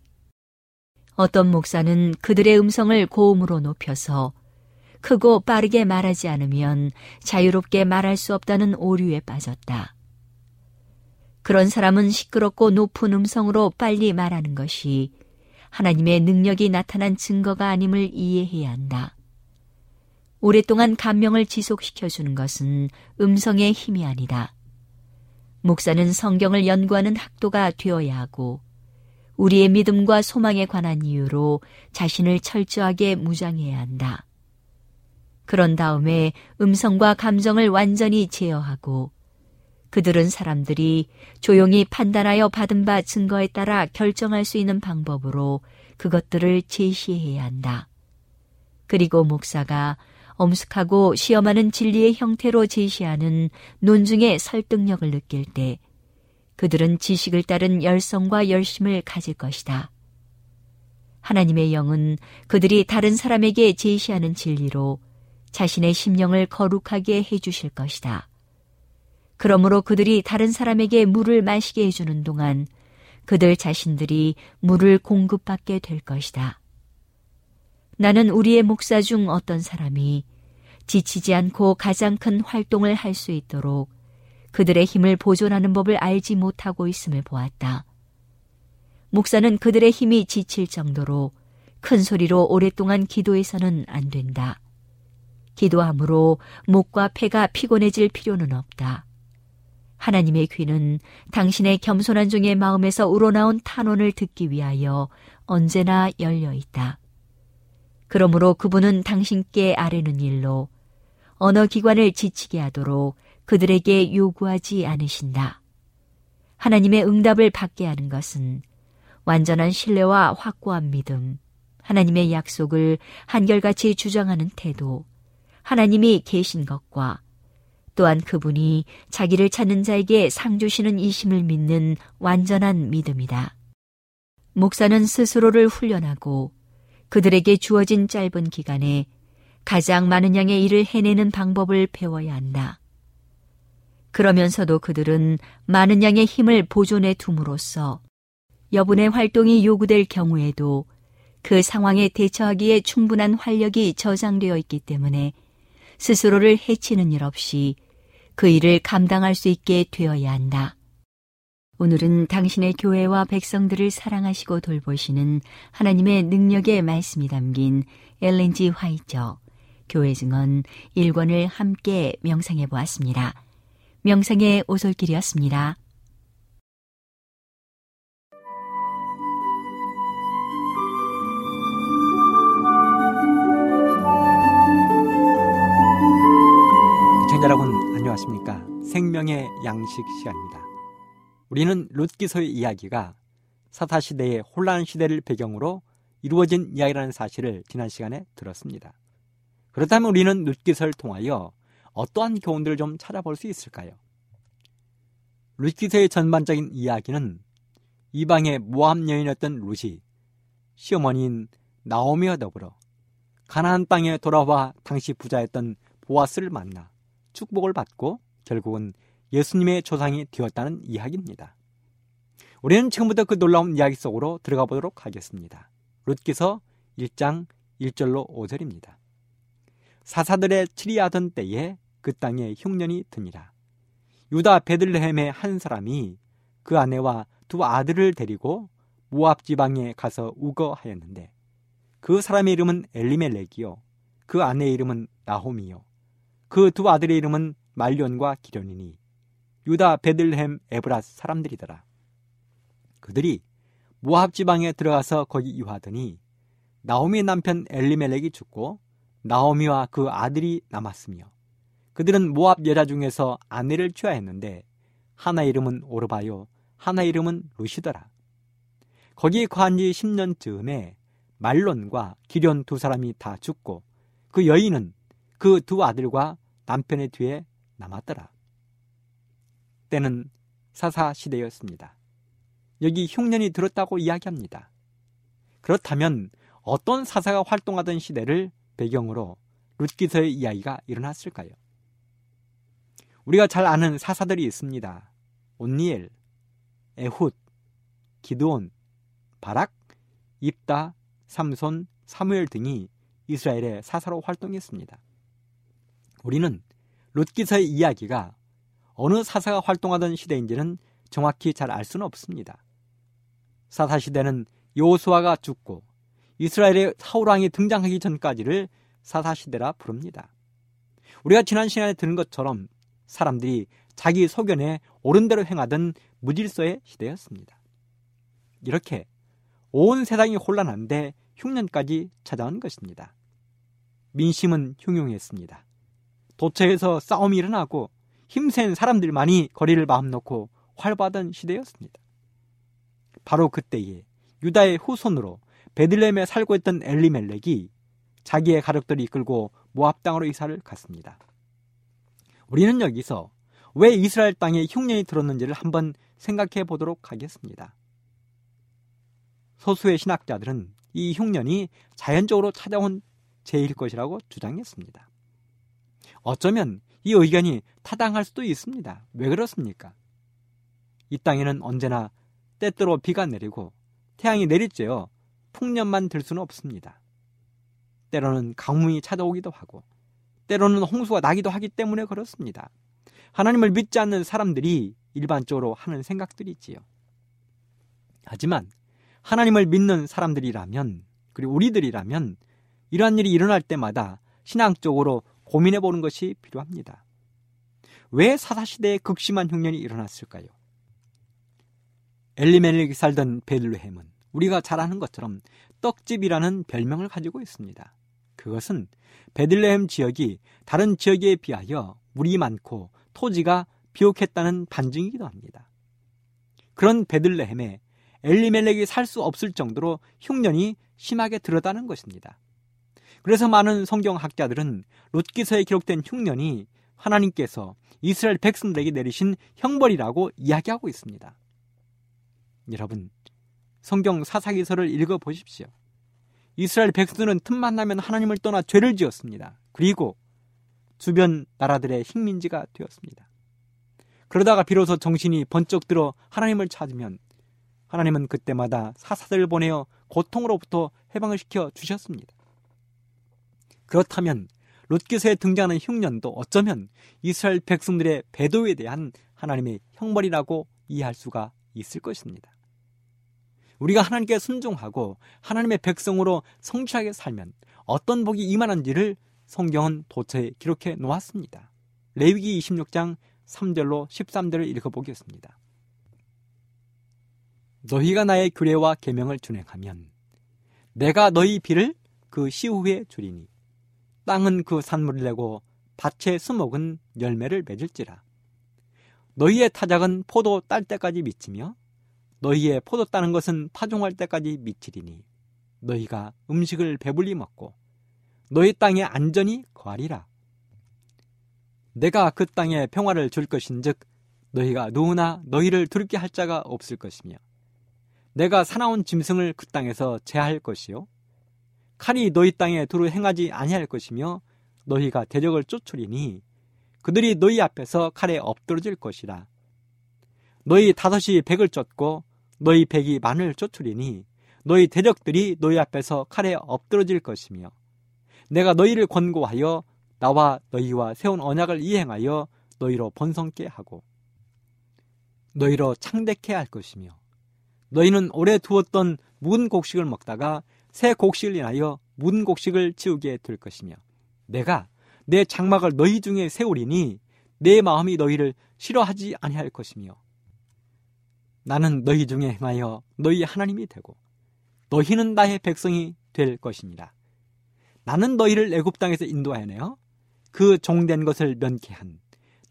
Speaker 4: 어떤 목사는 그들의 음성을 고음으로 높여서 크고 빠르게 말하지 않으면 자유롭게 말할 수 없다는 오류에 빠졌다. 그런 사람은 시끄럽고 높은 음성으로 빨리 말하는 것이 하나님의 능력이 나타난 증거가 아님을 이해해야 한다. 오랫동안 감명을 지속시켜주는 것은 음성의 힘이 아니다. 목사는 성경을 연구하는 학도가 되어야 하고, 우리의 믿음과 소망에 관한 이유로 자신을 철저하게 무장해야 한다. 그런 다음에 음성과 감정을 완전히 제어하고 그들은 사람들이 조용히 판단하여 받은 바 증거에 따라 결정할 수 있는 방법으로 그것들을 제시해야 한다. 그리고 목사가 엄숙하고 시험하는 진리의 형태로 제시하는 논중의 설득력을 느낄 때 그들은 지식을 따른 열성과 열심을 가질 것이다. 하나님의 영은 그들이 다른 사람에게 제시하는 진리로 자신의 심령을 거룩하게 해주실 것이다. 그러므로 그들이 다른 사람에게 물을 마시게 해주는 동안 그들 자신들이 물을 공급받게 될 것이다. 나는 우리의 목사 중 어떤 사람이 지치지 않고 가장 큰 활동을 할 수 있도록 그들의 힘을 보존하는 법을 알지 못하고 있음을 보았다. 목사는 그들의 힘이 지칠 정도로 큰 소리로 오랫동안 기도해서는 안 된다. 기도함으로 목과 폐가 피곤해질 필요는 없다. 하나님의 귀는 당신의 겸손한 종의 마음에서 우러나온 탄원을 듣기 위하여 언제나 열려 있다. 그러므로 그분은 당신께 아뢰는 일로 언어 기관을 지치게 하도록 그들에게 요구하지 않으신다. 하나님의 응답을 받게 하는 것은 완전한 신뢰와 확고한 믿음, 하나님의 약속을 한결같이 주장하는 태도, 하나님이 계신 것과 또한 그분이 자기를 찾는 자에게 상 주시는 이심을 믿는 완전한 믿음이다. 목사는 스스로를 훈련하고 그들에게 주어진 짧은 기간에 가장 많은 양의 일을 해내는 방법을 배워야 한다. 그러면서도 그들은 많은 양의 힘을 보존해 둠으로써 여분의 활동이 요구될 경우에도 그 상황에 대처하기에 충분한 활력이 저장되어 있기 때문에 스스로를 해치는 일 없이 그 일을 감당할 수 있게 되어야 한다. 오늘은 당신의 교회와 백성들을 사랑하시고 돌보시는 하나님의 능력의 말씀이 담긴 엘렌지 화이저 교회 증언 1권을 함께 명상해 보았습니다. 명상의 오솔길이었습니다.
Speaker 5: 시민 여러분 안녕하십니까 생명의 양식 시간입니다 우리는 룻기서의 이야기가 사사시대의 혼란 시대를 배경으로 이루어진 이야기라는 사실을 지난 시간에 들었습니다 그렇다면 우리는 룻기서를 통하여 어떠한 교훈들을 좀 찾아볼 수 있을까요? 룻기서의 전반적인 이야기는 이방의 모함 여인이었던 룻이 시어머니인 나오미와 더불어 가나안 땅에 돌아와 당시 부자였던 보아스를 만나 축복을 받고 결국은 예수님의 조상이 되었다는 이야기입니다. 우리는 지금부터 그 놀라운 이야기 속으로 들어가 보도록 하겠습니다. 룻기서 1장 1절로 5절입니다. 사사들의 치리하던 때에 그 땅에 흉년이 드니라. 유다 베들레헴의 한 사람이 그 아내와 두 아들을 데리고 모압 지방에 가서 우거하였는데 그 사람의 이름은 엘리멜렉이요 그 아내의 이름은 나홈이요 그두 아들의 이름은 말련과 기련이니 유다 베들레헴 에브라스 사람들이더라. 그들이 모압 지방에 들어가서 거기 유하더니 나오미의 남편 엘리멜렉이 죽고 나오미와 그 아들이 남았으며 그들은 모압 여자 중에서 아내를 취하였는데 하나 이름은 오르바요 하나 이름은 루시더라. 거기에 거한 지 10년 쯤에 말론과 기련 두 사람이 다 죽고 그 여인은 그 두 아들과 남편의 뒤에 남았더라. 때는 사사 시대였습니다. 여기 흉년이 들었다고 이야기합니다. 그렇다면 어떤 사사가 활동하던 시대를 배경으로 룻기서의 이야기가 일어났을까요? 우리가 잘 아는 사사들이 있습니다. 온니엘, 에훗, 기드온, 바락, 입다, 삼손, 사무엘 등이 이스라엘의 사사로 활동했습니다. 우리는 롯 기서의 이야기가 어느 사사가 활동하던 시대인지는 정확히 잘 알 수는 없습니다. 사사 시대는 요수아가 죽고 이스라엘의 사울왕이 등장하기 전까지를 사사 시대라 부릅니다. 우리가 지난 시간에 들은 것처럼 사람들이 자기 소견에 오른 대로 행하던 무질서의 시대였습니다. 이렇게 온 세상이 혼란한데 흉년까지 찾아온 것입니다. 민심은 흉흉했습니다. 도처에서 싸움이 일어나고 힘센 사람들만이 거리를 마음 놓고 활보하던 시대였습니다. 바로 그때에 유다의 후손으로 베들렘에 살고 있던 엘리멜렉이 자기의 가족들을 이끌고 모압 땅으로 이사를 갔습니다. 우리는 여기서 왜 이스라엘 땅에 흉년이 들었는지를 한번 생각해 보도록 하겠습니다. 소수의 신학자들은 이 흉년이 자연적으로 찾아온 죄일 것이라고 주장했습니다. 어쩌면 이 의견이 타당할 수도 있습니다. 왜 그렇습니까? 이 땅에는 언제나 때때로 비가 내리고 태양이 내리쬐어 풍년만 들 수는 없습니다. 때로는 강물이 찾아오기도 하고 때로는 홍수가 나기도 하기 때문에 그렇습니다. 하나님을 믿지 않는 사람들이 일반적으로 하는 생각들이지요. 하지만 하나님을 믿는 사람들이라면 그리고 우리들이라면 이러한 일이 일어날 때마다 신앙적으로 고민해 보는 것이 필요합니다. 왜 사사시대에 극심한 흉년이 일어났을까요? 엘리멜렉이 살던 베들레헴은 우리가 잘 아는 것처럼 떡집이라는 별명을 가지고 있습니다. 그것은 베들레헴 지역이 다른 지역에 비하여 물이 많고 토지가 비옥했다는 반증이기도 합니다. 그런 베들레헴에 엘리멜렉이 살 수 없을 정도로 흉년이 심하게 들었다는 것입니다. 그래서 많은 성경학자들은 롯기서에 기록된 흉년이 하나님께서 이스라엘 백성들에게 내리신 형벌이라고 이야기하고 있습니다. 여러분, 성경 사사기서를 읽어보십시오. 이스라엘 백성들은 틈만 나면 하나님을 떠나 죄를 지었습니다. 그리고 주변 나라들의 식민지가 되었습니다. 그러다가 비로소 정신이 번쩍 들어 하나님을 찾으면 하나님은 그때마다 사사들을 보내어 고통으로부터 해방을 시켜 주셨습니다. 그렇다면 롯기서에 등장하는 흉년도 어쩌면 이스라엘 백성들의 배도에 대한 하나님의 형벌이라고 이해할 수가 있을 것입니다. 우리가 하나님께 순종하고 하나님의 백성으로 성취하게 살면 어떤 복이 임하는지를 성경은 도처에 기록해 놓았습니다. 레위기 26장 3절로 13절을 읽어보겠습니다. 너희가 나의 규례와 계명을 준행하면 내가 너희 비를 그 시후에 줄이니 땅은 그 산물을 내고 밭의 수목은 열매를 맺을지라. 너희의 타작은 포도 딸 때까지 미치며 너희의 포도 따는 것은 파종할 때까지 미치리니 너희가 음식을 배불리 먹고 너희 땅에 안전히 거하리라. 내가 그 땅에 평화를 줄 것인즉 너희가 누구나 너희를 두렵게 할 자가 없을 것이며 내가 사나운 짐승을 그 땅에서 제할 것이요 칼이 너희 땅에 두루 행하지 아니할 것이며 너희가 대적을 쫓으리니 그들이 너희 앞에서 칼에 엎드러질 것이라. 너희 다섯이 백을 쫓고 너희 백이 만을 쫓으리니 너희 대적들이 너희 앞에서 칼에 엎드러질 것이며 내가 너희를 권고하여 나와 너희와 세운 언약을 이행하여 너희로 번성케 하고 너희로 창대케 할 것이며 너희는 오래 두었던 묵은 곡식을 먹다가 새 곡식을 인하여 문 곡식을 지우게될 것이며 내가 내 장막을 너희 중에 세우리니 내 마음이 너희를 싫어하지 아니할 것이며 나는 너희 중에 행하여 너희 하나님이 되고 너희는 나의 백성이 될 것입니다. 나는 너희를 애굽 땅에서 인도하여내어 그 종된 것을 면케한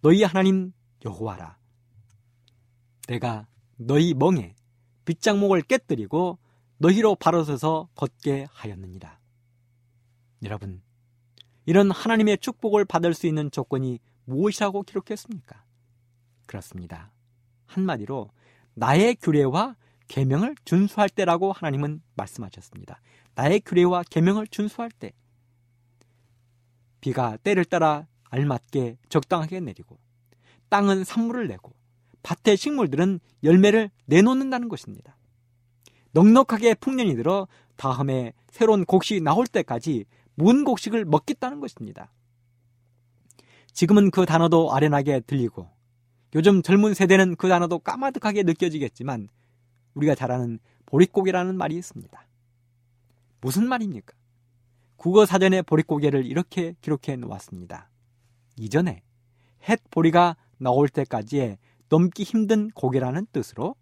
Speaker 5: 너희 하나님 여호와라. 내가 너희 멍에 빗장목을 깨뜨리고 너희로 바로 서서 걷게 하였느니라. 여러분, 이런 하나님의 축복을 받을 수 있는 조건이 무엇이라고 기록했습니까? 그렇습니다. 한마디로 나의 규례와 계명을 준수할 때라고 하나님은 말씀하셨습니다. 나의 규례와 계명을 준수할 때 비가 때를 따라 알맞게 적당하게 내리고 땅은 산물을 내고 밭의 식물들은 열매를 내놓는다는 것입니다. 넉넉하게 풍년이 들어 다음에 새로운 곡식이 나올 때까지 문 곡식을 먹겠다는 것입니다. 지금은 그 단어도 아련하게 들리고 요즘 젊은 세대는 그 단어도 까마득하게 느껴지겠지만 우리가 잘 아는 보릿고개라는 말이 있습니다. 무슨 말입니까? 국어 사전에 보릿고개를 이렇게 기록해 놓았습니다. 이전에 햇 보리가 나올 때까지의 넘기 힘든 고개라는 뜻으로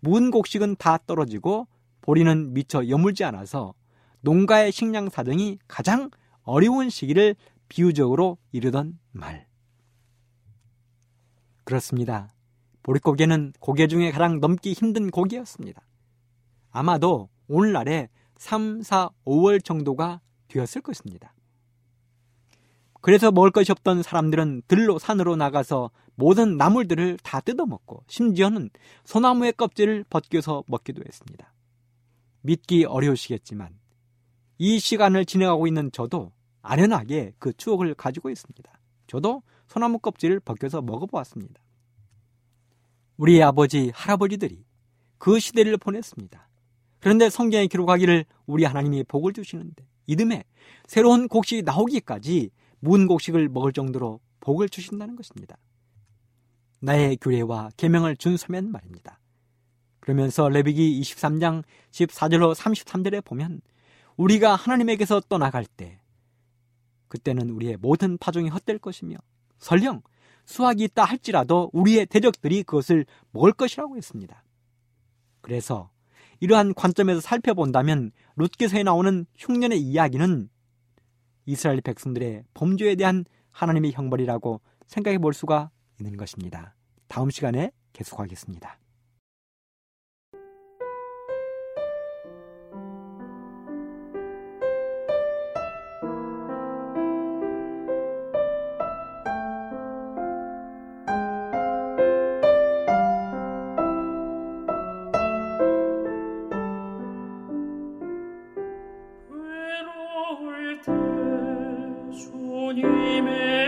Speaker 5: 문 곡식은 다 떨어지고 보리는 미처 여물지 않아서 농가의 식량 사정이 가장 어려운 시기를 비유적으로 이르던 말. 그렇습니다. 보릿고개는 고개 중에 가장 넘기 힘든 고개였습니다. 아마도 오늘날의 3, 4, 5월 정도가 되었을 것입니다. 그래서 먹을 것이 없던 사람들은 들로 산으로 나가서 모든 나물들을 다 뜯어먹고 심지어는 소나무의 껍질을 벗겨서 먹기도 했습니다. 믿기 어려우시겠지만 이 시간을 진행하고 있는 저도 아련하게 그 추억을 가지고 있습니다. 저도 소나무 껍질을 벗겨서 먹어보았습니다. 우리 아버지, 할아버지들이 그 시대를 보냈습니다. 그런데 성경에 기록하기를 우리 하나님이 복을 주시는데 이듬해 새로운 곡식이 나오기까지 문 곡식을 먹을 정도로 복을 주신다는 것입니다. 나의 교례와 계명을 준수면 말입니다. 그러면서 레비기 23장 14절로 33절에 보면 우리가 하나님에게서 떠나갈 때 그때는 우리의 모든 파종이 헛될 것이며 설령 수확이 있다 할지라도 우리의 대적들이 그것을 먹을 것이라고 했습니다. 그래서 이러한 관점에서 살펴본다면 룻기서에 나오는 흉년의 이야기는 이스라엘 백성들의 범죄에 대한 하나님의 형벌이라고 생각해 볼 수가 있는 것입니다. 다음 시간에 계속하겠습니다. anime